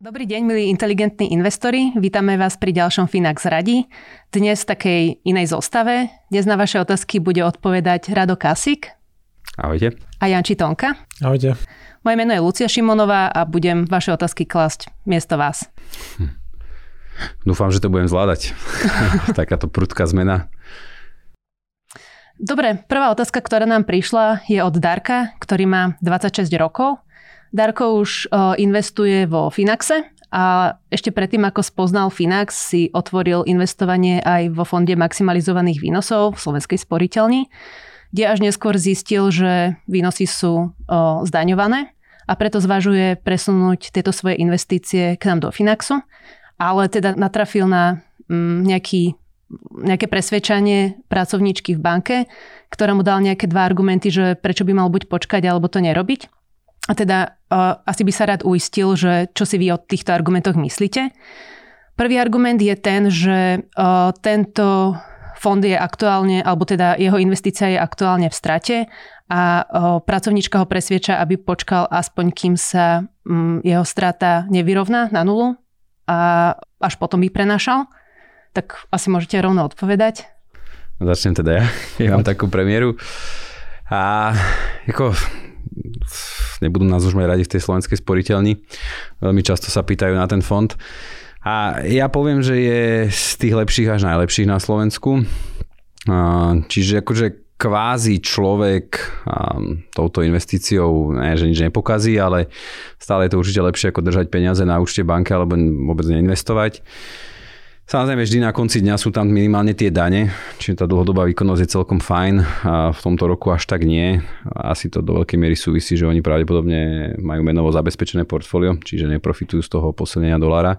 Dobrý deň, milí inteligentní investori. Vítame vás pri ďalšom Finax Radi. Dnes v takej inej zostave. Dnes na vaše otázky bude odpovedať Rado Kasik. Ahojte. A Jan Čitonka. Ahojte. Moje meno je Lucia Šimonová a budem vaše otázky klásť miesto vás. Hm. Dúfam, že to budem zvládať. Takáto prudká zmena. Dobre, prvá otázka, ktorá nám prišla, je od Darka, ktorý má 26 rokov. Darko už investuje vo Finaxe a ešte predtým, ako spoznal Finax, si otvoril investovanie aj vo fonde maximalizovaných výnosov v Slovenskej sporiteľni, kde až neskôr zistil, že výnosy sú zdaňované a preto zvažuje presunúť tieto svoje investície k nám do Finaxu, ale teda natrafil na mm, nejaký nejaké presvedčanie pracovníčky v banke, ktorá mu dal nejaké dva argumenty, že prečo by mal buď počkať alebo to nerobiť. A teda uh, asi by sa rád uistil, že čo si vy o týchto argumentoch myslíte. Prvý argument je ten, že uh, tento fond je aktuálne, alebo teda jeho investícia je aktuálne v strate a uh, pracovníčka ho presvieča, aby počkal aspoň kým sa um, jeho strata nevyrovná na nulu a až potom by prenašal. Tak asi môžete rovno odpovedať. Začnem teda ja. Ja mám takú premiéru. A ako nebudú nás už mať radi v tej slovenskej sporiteľni. Veľmi často sa pýtajú na ten fond. A ja poviem, že je z tých lepších až najlepších na Slovensku. Čiže akože kvázi človek touto investíciou ne, že nič nepokazí, ale stále je to určite lepšie ako držať peniaze na účte banke alebo vôbec neinvestovať. Samozrejme, vždy na konci dňa sú tam minimálne tie dane, čiže tá dlhodobá výkonnosť je celkom fajn a v tomto roku až tak nie. Asi to do veľkej miery súvisí, že oni pravdepodobne majú menovo zabezpečené portfólio, čiže neprofitujú z toho posilnenia dolára.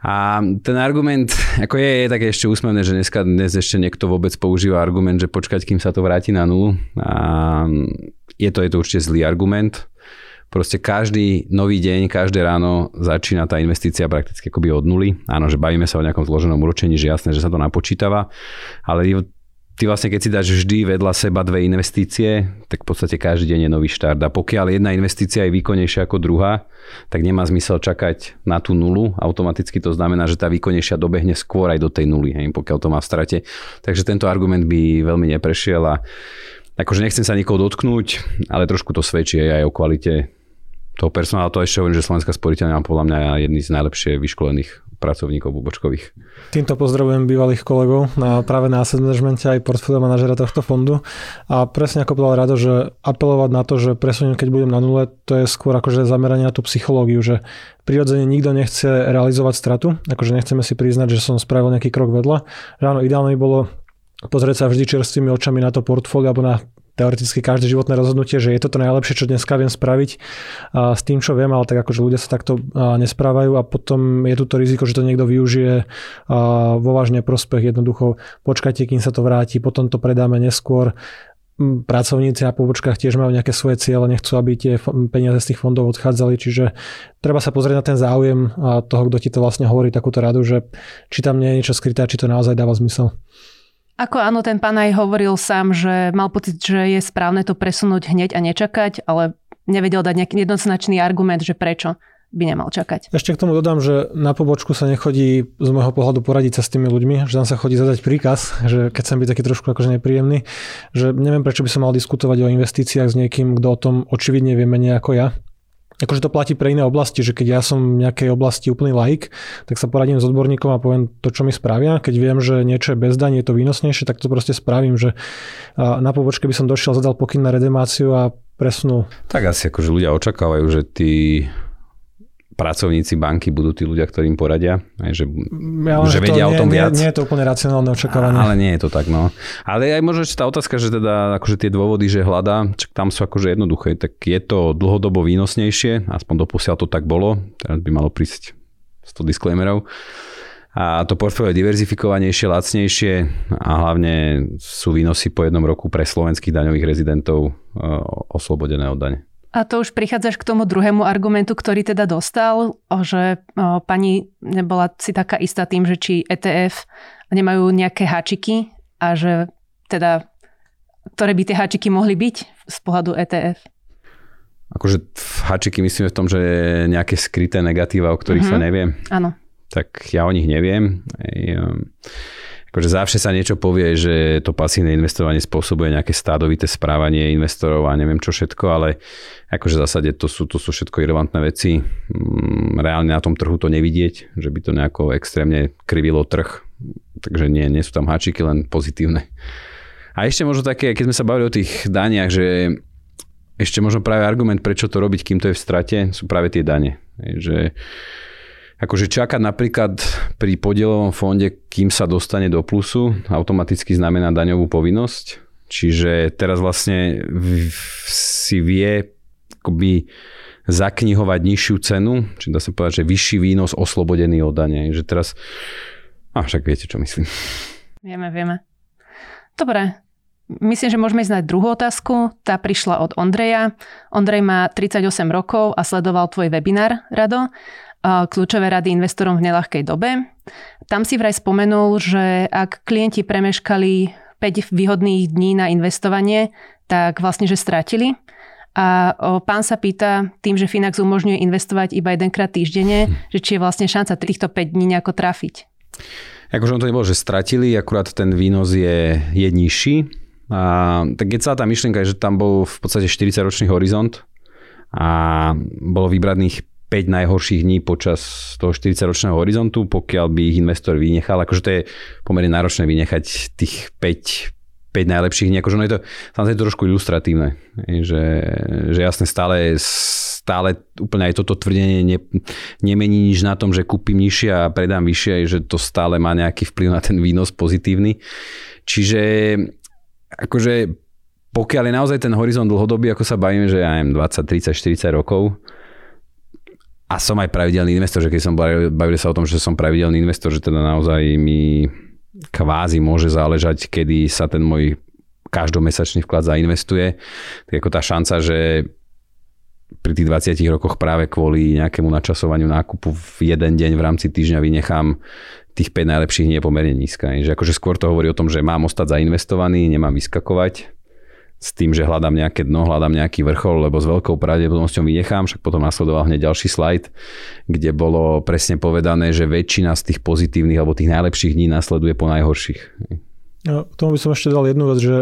A ten argument, ako je, je také ešte úsmevné, že dneska, dnes ešte niekto vôbec používa argument, že počkať, kým sa to vráti na nulu. A je to, je to určite zlý argument proste každý nový deň, každé ráno začína tá investícia prakticky akoby od nuly. Áno, že bavíme sa o nejakom zloženom úročení, že jasné, že sa to napočítava, ale ty vlastne keď si dáš vždy vedľa seba dve investície, tak v podstate každý deň je nový štart. A pokiaľ jedna investícia je výkonnejšia ako druhá, tak nemá zmysel čakať na tú nulu. Automaticky to znamená, že tá výkonnejšia dobehne skôr aj do tej nuly, hej, pokiaľ to má v strate. Takže tento argument by veľmi neprešiel a akože nechcem sa nikoho dotknúť, ale trošku to svedčí aj o kvalite toho personálu, to ešte hovorím, že Slovenská sporiteľňa má podľa mňa jedný z najlepšie vyškolených pracovníkov bubočkových. Týmto pozdravujem bývalých kolegov na, práve na asset managemente aj portfólio manažera tohto fondu. A presne ako povedal Rado, že apelovať na to, že presuniem, keď budem na nule, to je skôr akože zameranie na tú psychológiu, že prirodzene nikto nechce realizovať stratu, akože nechceme si priznať, že som spravil nejaký krok vedľa. Že áno, ideálne by bolo pozrieť sa vždy čerstvými očami na to portfólio alebo na teoreticky každé životné rozhodnutie, že je to najlepšie, čo dneska viem spraviť a s tým, čo viem, ale tak akože ľudia sa takto nesprávajú a potom je tu to riziko, že to niekto využije vo vážne prospech. Jednoducho počkajte, kým sa to vráti, potom to predáme neskôr pracovníci na pobočkách tiež majú nejaké svoje ciele, nechcú, aby tie peniaze z tých fondov odchádzali, čiže treba sa pozrieť na ten záujem toho, kto ti to vlastne hovorí takúto radu, že či tam nie je niečo skryté, či to naozaj dáva zmysel. Ako áno, ten pán aj hovoril sám, že mal pocit, že je správne to presunúť hneď a nečakať, ale nevedel dať nejaký jednoznačný argument, že prečo by nemal čakať. Ešte k tomu dodám, že na pobočku sa nechodí z môjho pohľadu poradiť sa s tými ľuďmi, že tam sa chodí zadať príkaz, že keď som byť taký trošku akože nepríjemný, že neviem prečo by som mal diskutovať o investíciách s niekým, kto o tom očividne vie menej ako ja Akože to platí pre iné oblasti, že keď ja som v nejakej oblasti úplný laik, tak sa poradím s odborníkom a poviem to, čo mi spravia. Keď viem, že niečo je bez daní, je to výnosnejšie, tak to proste spravím, že na pobočke by som došiel, zadal pokyn na redemáciu a presunul. Tak asi akože ľudia očakávajú, že ty pracovníci banky budú tí ľudia, ktorí im poradia, aj, že, ja, že vedia nie, o tom nie, viac. Nie, nie je to úplne racionálne očakávanie. Ale nie je to tak, no. Ale aj možno tá otázka, že teda akože tie dôvody, že hľadá, tam sú akože jednoduché, tak je to dlhodobo výnosnejšie, aspoň doposiaľ to tak bolo, teraz by malo prísť 100 disclaimerov. A to portfólio je diverzifikovanejšie, lacnejšie a hlavne sú výnosy po jednom roku pre slovenských daňových rezidentov e, oslobodené od dane. A to už prichádzaš k tomu druhému argumentu, ktorý teda dostal, že pani nebola si taká istá tým, že či ETF nemajú nejaké háčiky a že teda, ktoré by tie háčiky mohli byť z pohľadu ETF. Akože háčiky myslíme v tom, že nejaké skryté negatíva, o ktorých uh-huh. sa nevie. Áno. Tak ja o nich neviem. Ej, um, akože zavše sa niečo povie, že to pasívne investovanie spôsobuje nejaké stádovité správanie investorov a neviem čo všetko, ale akože v zásade to sú, to sú všetko irrelevantné veci. Mm, reálne na tom trhu to nevidieť, že by to nejako extrémne krivilo trh. Takže nie, nie sú tam háčiky, len pozitívne. A ešte možno také, keď sme sa bavili o tých daniach, že ešte možno práve argument, prečo to robiť, kým to je v strate, sú práve tie dane. Že akože čakať napríklad pri podielovom fonde, kým sa dostane do plusu, automaticky znamená daňovú povinnosť. Čiže teraz vlastne si vie akoby zaknihovať nižšiu cenu, či dá sa povedať, že vyšší výnos oslobodený od dane. Že teraz, a však viete, čo myslím. Vieme, vieme. Dobre, Myslím, že môžeme ísť na druhú otázku. Tá prišla od Ondreja. Ondrej má 38 rokov a sledoval tvoj webinár, Rado. Kľúčové rady investorom v nelahkej dobe. Tam si vraj spomenul, že ak klienti premeškali 5 výhodných dní na investovanie, tak vlastne, že strátili. A pán sa pýta, tým, že Finax umožňuje investovať iba jedenkrát týždenne, hm. že či je vlastne šanca týchto 5 dní nejako trafiť. Akože on to nebolo, že stratili, akurát ten výnos je, je nižší, a, tak keď celá tá myšlienka je, že tam bol v podstate 40-ročný horizont a bolo vybraných 5 najhorších dní počas toho 40-ročného horizontu, pokiaľ by ich investor vynechal. Akože to je pomerne náročné vynechať tých 5, 5 najlepších dní. Akože ono je to samozrejme trošku ilustratívne. Že, že jasne stále, stále úplne aj toto tvrdenie ne, nemení nič na tom, že kúpim nižšie a predám vyššie, že to stále má nejaký vplyv na ten výnos pozitívny. Čiže akože pokiaľ je naozaj ten horizont dlhodobý, ako sa bavíme, že ja neviem, 20, 30, 40 rokov, a som aj pravidelný investor, že keď som bavili sa o tom, že som pravidelný investor, že teda naozaj mi kvázi môže záležať, kedy sa ten môj každomesačný vklad zainvestuje, tak ako tá šanca, že pri tých 20 rokoch práve kvôli nejakému načasovaniu nákupu v jeden deň v rámci týždňa vynechám tých 5 najlepších nie je pomerne nízka. Že akože skôr to hovorí o tom, že mám ostať zainvestovaný, nemám vyskakovať s tým, že hľadám nejaké dno, hľadám nejaký vrchol, lebo s veľkou pravdepodobnosťou vynechám, však potom nasledoval hneď ďalší slajd, kde bolo presne povedané, že väčšina z tých pozitívnych alebo tých najlepších dní nasleduje po najhorších. No, k tomu by som ešte dal jednu vec, že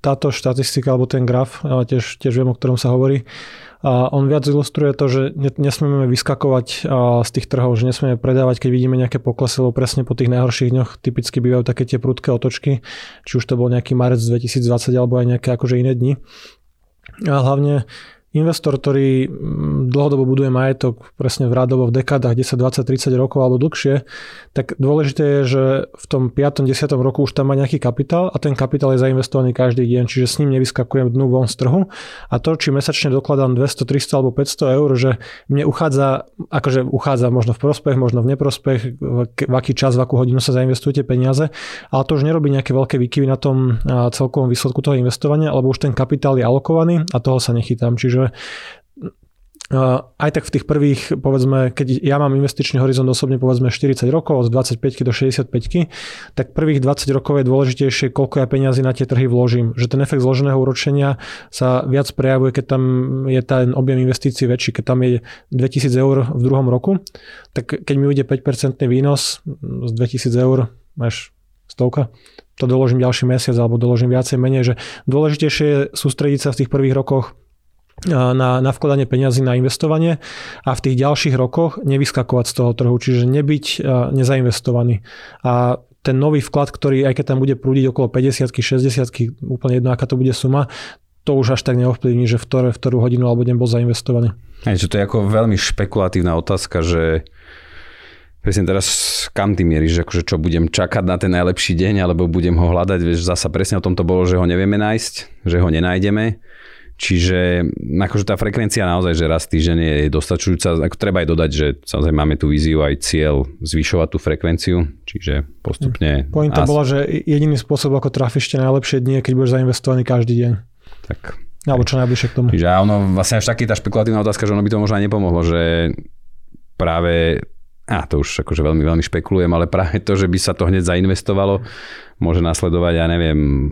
táto štatistika alebo ten graf, tiež, tiež viem, o ktorom sa hovorí, on viac ilustruje to, že nesmieme vyskakovať z tých trhov, že nesmieme predávať, keď vidíme nejaké poklesy, lebo presne po tých najhorších dňoch typicky bývajú také tie prudké otočky, či už to bol nejaký marec 2020 alebo aj nejaké akože iné dni. A hlavne investor, ktorý mm, dlhodobo buduje majetok presne v rádovo v dekádach 10, 20, 30 rokov alebo dlhšie, tak dôležité je, že v tom 5. 10. roku už tam má nejaký kapitál a ten kapitál je zainvestovaný každý deň, čiže s ním nevyskakujem dnu von z trhu a to, či mesačne dokladám 200, 300 alebo 500 eur, že mne uchádza, akože uchádza možno v prospech, možno v neprospech, v aký čas, v akú hodinu sa zainvestujete peniaze, ale to už nerobí nejaké veľké výkyvy na tom celkovom výsledku toho investovania, alebo už ten kapitál je alokovaný a toho sa nechytám. Čiže aj tak v tých prvých, povedzme, keď ja mám investičný horizont osobne povedzme 40 rokov, od 25 do 65, tak prvých 20 rokov je dôležitejšie, koľko ja peniazy na tie trhy vložím. Že ten efekt zloženého úročenia sa viac prejavuje, keď tam je ten objem investícií väčší. Keď tam je 2000 eur v druhom roku, tak keď mi ujde 5% výnos z 2000 eur, máš stovka, to doložím ďalší mesiac alebo doložím viacej menej, že dôležitejšie je sústrediť sa v tých prvých rokoch na, na vkladanie peňazí na investovanie a v tých ďalších rokoch nevyskakovať z toho trhu, čiže nebyť nezainvestovaný. A ten nový vklad, ktorý aj keď tam bude prúdiť okolo 50 60 úplne jedno, aká to bude suma, to už až tak neovplyvní, že v, ktoré, v ktorú hodinu alebo deň bol zainvestovaný. Aj, že to je ako veľmi špekulatívna otázka, že presne teraz kam ty mieríš, že akože čo budem čakať na ten najlepší deň, alebo budem ho hľadať, vieš, zasa presne o tom to bolo, že ho nevieme nájsť, že ho nenájdeme. Čiže akože tá frekvencia naozaj, že raz týždeň je dostačujúca. Ako treba aj dodať, že samozrejme máme tú víziu aj cieľ zvyšovať tú frekvenciu, čiže postupne... Pointa nás... bola, že jediný spôsob, ako trafíš tie najlepšie dni, keď budeš zainvestovaný každý deň. Tak alebo čo najbližšie k tomu. Čiže ono vlastne až taký tá špekulatívna otázka, že ono by to možno aj nepomohlo, že práve a to už akože veľmi, veľmi špekulujem, ale práve to, že by sa to hneď zainvestovalo, môže nasledovať, ja neviem,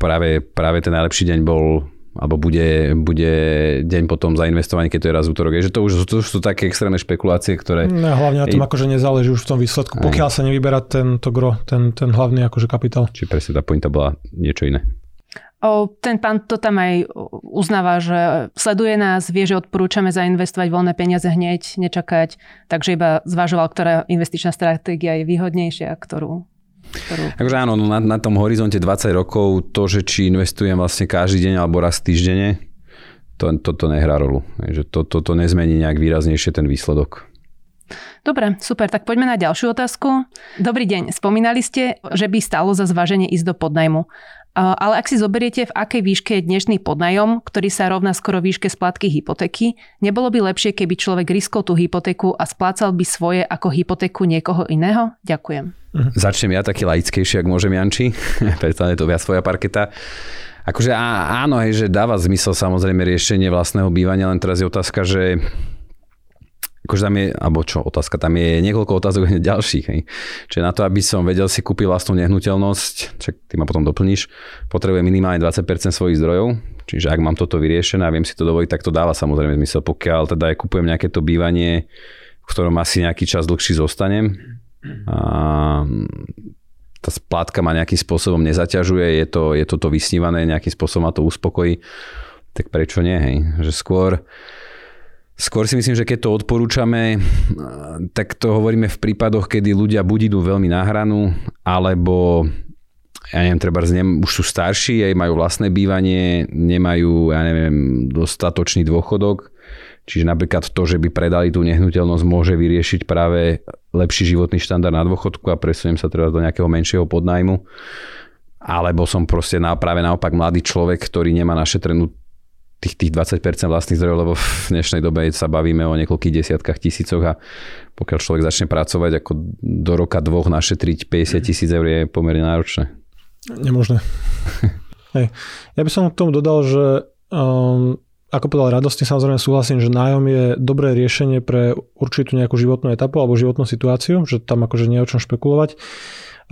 práve, práve ten najlepší deň bol alebo bude, bude deň potom zainvestovaný, keď to je raz útorok. Je, že to už, to už sú také extrémne špekulácie, ktoré... No, hlavne na tom akože nezáleží už v tom výsledku, pokiaľ sa nevyberá ten, to gro, ten, ten hlavný akože kapitál. Či presne tá pointa bola niečo iné. O, ten pán to tam aj uznáva, že sleduje nás, vie, že odporúčame zainvestovať voľné peniaze hneď, nečakať, takže iba zvažoval, ktorá investičná stratégia je výhodnejšia, ktorú ktorú... Takže áno, no na, na tom horizonte 20 rokov to, že či investujem vlastne každý deň alebo raz týždenne, to, toto nehrá rolu. Že to, to, to nezmení nejak výraznejšie ten výsledok. Dobre, super, tak poďme na ďalšiu otázku. Dobrý deň, spomínali ste, že by stalo za zváženie ísť do podnajmu. Ale ak si zoberiete, v akej výške je dnešný podnajom, ktorý sa rovná skoro výške splatky hypotéky, nebolo by lepšie, keby človek riskol tú hypotéku a splácal by svoje ako hypotéku niekoho iného? Ďakujem. Začnem ja taký laickejší, ak môžem Janči. Predstavne to viac svoja parketa. Akože áno, hej, že dáva zmysel samozrejme riešenie vlastného bývania, len teraz je otázka, že akože tam je, alebo čo, otázka, tam je niekoľko otázok ďalších. Hej. Čiže na to, aby som vedel si kúpiť vlastnú nehnuteľnosť, čak ty ma potom doplníš, potrebujem minimálne 20% svojich zdrojov, čiže ak mám toto vyriešené a viem si to dovoliť, tak to dáva samozrejme zmysel, pokiaľ teda aj kupujem nejaké to bývanie, v ktorom asi nejaký čas dlhší zostanem. A tá splátka ma nejakým spôsobom nezaťažuje, je to, je toto vysnívané, nejakým spôsobom ma to uspokojí, tak prečo nie, hej? Že skôr Skôr si myslím, že keď to odporúčame, tak to hovoríme v prípadoch, kedy ľudia buď idú veľmi na hranu, alebo ja neviem, treba už sú starší, aj majú vlastné bývanie, nemajú, ja neviem, dostatočný dôchodok. Čiže napríklad to, že by predali tú nehnuteľnosť, môže vyriešiť práve lepší životný štandard na dôchodku a presuniem sa teda do nejakého menšieho podnajmu. Alebo som proste na, práve naopak mladý človek, ktorý nemá našetrenú tých, tých 20% vlastných zdrojov, lebo v dnešnej dobe sa bavíme o niekoľkých desiatkách tisícoch a pokiaľ človek začne pracovať, ako do roka dvoch našetriť 50 tisíc eur je pomerne náročné. Nemožné. Hej. Ja by som k tomu dodal, že um, ako povedal radostne, samozrejme súhlasím, že nájom je dobré riešenie pre určitú nejakú životnú etapu alebo životnú situáciu, že tam akože nie je o čom špekulovať.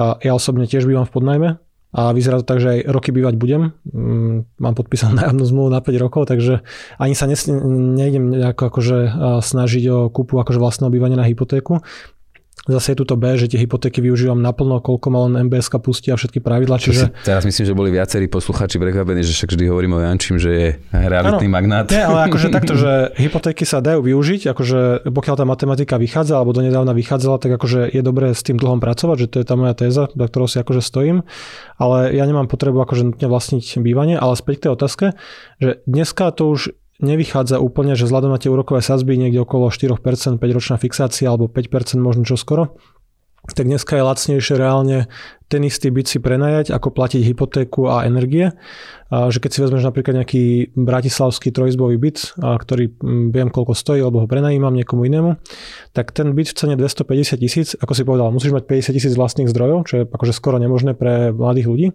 A ja osobne tiež bývam v podnajme, a vyzerá to tak, že aj roky bývať budem. Mm, mám podpísanú nájomnú zmluvu na 5 rokov, takže ani sa nes, nejdem nejako akože snažiť o kúpu akože vlastného bývania na hypotéku. Zase je tu to B, že tie hypotéky využívam naplno, koľko ma len MBS pustí a všetky pravidla. Čiže... Teraz myslím, že boli viacerí posluchači prekvapení, že však vždy hovorím o Jančím, že je realitný ano, magnát. Nie, ale akože takto, že hypotéky sa dajú využiť, akože pokiaľ tá matematika vychádza, alebo donedávna vychádzala, tak akože je dobré s tým dlhom pracovať, že to je tá moja téza, za ktorou si akože stojím. Ale ja nemám potrebu akože nutne vlastniť bývanie, ale späť k tej otázke, že dneska to už nevychádza úplne, že vzhľadom na tie úrokové sazby niekde okolo 4%, 5-ročná fixácia alebo 5% možno čo skoro, tak dneska je lacnejšie reálne ten istý byt si prenajať, ako platiť hypotéku a energie. A že keď si vezmeš napríklad nejaký bratislavský trojizbový byt, a ktorý viem koľko stojí, alebo ho prenajímam niekomu inému, tak ten byt v cene 250 tisíc, ako si povedal, musíš mať 50 tisíc vlastných zdrojov, čo je akože skoro nemožné pre mladých ľudí.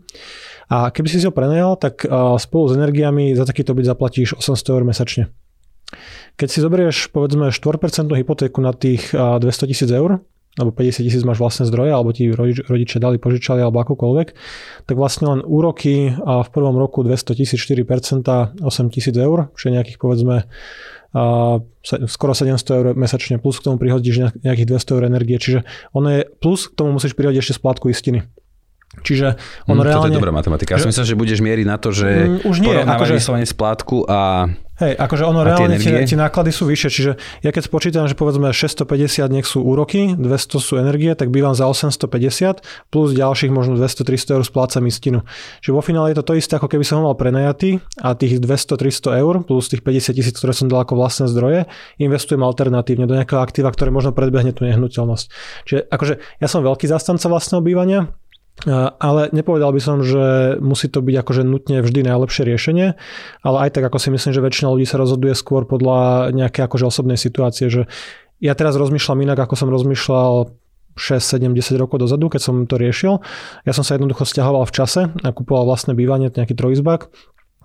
A keby si si ho prenajal, tak spolu s energiami za takýto byt zaplatíš 800 eur mesačne. Keď si zoberieš povedzme 4% hypotéku na tých 200 tisíc eur, alebo 50 tisíc máš vlastné zdroje, alebo ti rodič, rodičia dali, požičali, alebo akokoľvek, tak vlastne len úroky a v prvom roku 200 tisíc 4%, 8 tisíc eur, čiže nejakých povedzme a skoro 700 eur mesačne, plus k tomu prihodíš nejakých 200 eur energie, čiže ono je, plus k tomu musíš prihodiť ešte splátku istiny. Čiže ono mm, reálne... To je dobrá matematika. Ja som myslel, že budeš mieriť na to, že mm, už nie, porovnávaš akože... vyslovene splátku a Hej, akože ono reálne tie, tie náklady sú vyššie, čiže ja keď spočítam, že povedzme 650 nech sú úroky, 200 sú energie, tak bývam za 850 plus ďalších možno 200-300 eur splácam istinu. Čiže vo finále je to to isté, ako keby som ho mal prenajatý a tých 200-300 eur plus tých 50 tisíc, ktoré som dal ako vlastné zdroje, investujem alternatívne do nejakého aktíva, ktoré možno predbehne tú nehnuteľnosť. Čiže akože ja som veľký zastanca vlastného bývania, ale nepovedal by som, že musí to byť akože nutne vždy najlepšie riešenie, ale aj tak ako si myslím, že väčšina ľudí sa rozhoduje skôr podľa nejakej akože osobnej situácie, že ja teraz rozmýšľam inak, ako som rozmýšľal 6, 7, 10 rokov dozadu, keď som to riešil. Ja som sa jednoducho stiahoval v čase a kupoval vlastné bývanie, nejaký trojizbák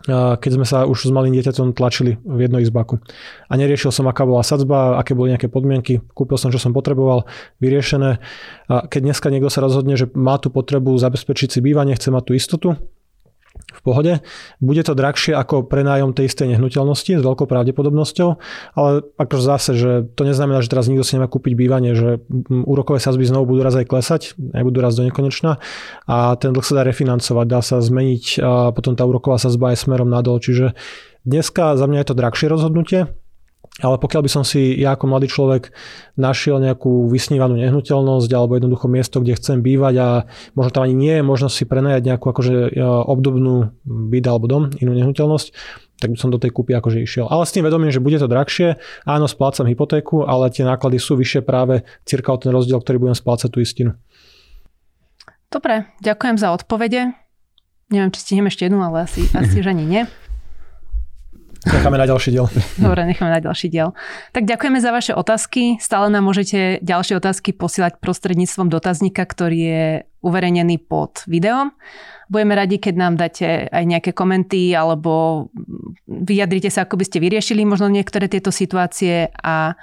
keď sme sa už s malým dieťaťom tlačili v izbaku. A neriešil som, aká bola sadzba, aké boli nejaké podmienky, kúpil som, čo som potreboval, vyriešené. A keď dneska niekto sa rozhodne, že má tú potrebu zabezpečiť si bývanie, chce mať tú istotu, v pohode. Bude to drahšie ako prenájom tej istej nehnuteľnosti s veľkou pravdepodobnosťou, ale akože zase, že to neznamená, že teraz nikto si nemá kúpiť bývanie, že úrokové sazby znovu budú raz aj klesať, nebudú raz do nekonečna a ten dlh sa dá refinancovať, dá sa zmeniť a potom tá úroková sazba aj smerom nadol. Čiže dneska za mňa je to drahšie rozhodnutie, ale pokiaľ by som si ja ako mladý človek našiel nejakú vysnívanú nehnuteľnosť alebo jednoducho miesto, kde chcem bývať a možno tam ani nie je možnosť si prenajať nejakú akože e, obdobnú byt alebo dom, inú nehnuteľnosť, tak by som do tej kúpy akože išiel. Ale s tým vedomím, že bude to drahšie, áno, splácam hypotéku, ale tie náklady sú vyššie práve cirka o ten rozdiel, ktorý budem splácať tú istinu. Dobre, ďakujem za odpovede. Neviem, či stihnem ešte jednu, ale asi, asi že ani nie. Necháme na ďalší diel. Dobre, necháme na ďalší diel. Tak ďakujeme za vaše otázky. Stále nám môžete ďalšie otázky posielať prostredníctvom dotazníka, ktorý je uverejnený pod videom. Budeme radi, keď nám dáte aj nejaké komenty alebo vyjadrite sa, ako by ste vyriešili možno niektoré tieto situácie a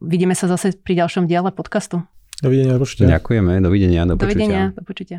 vidíme sa zase pri ďalšom diele podcastu. Dovidenia, do počutia. Ďakujeme, dovidenia, do počutia. Dovidenia, do počutia.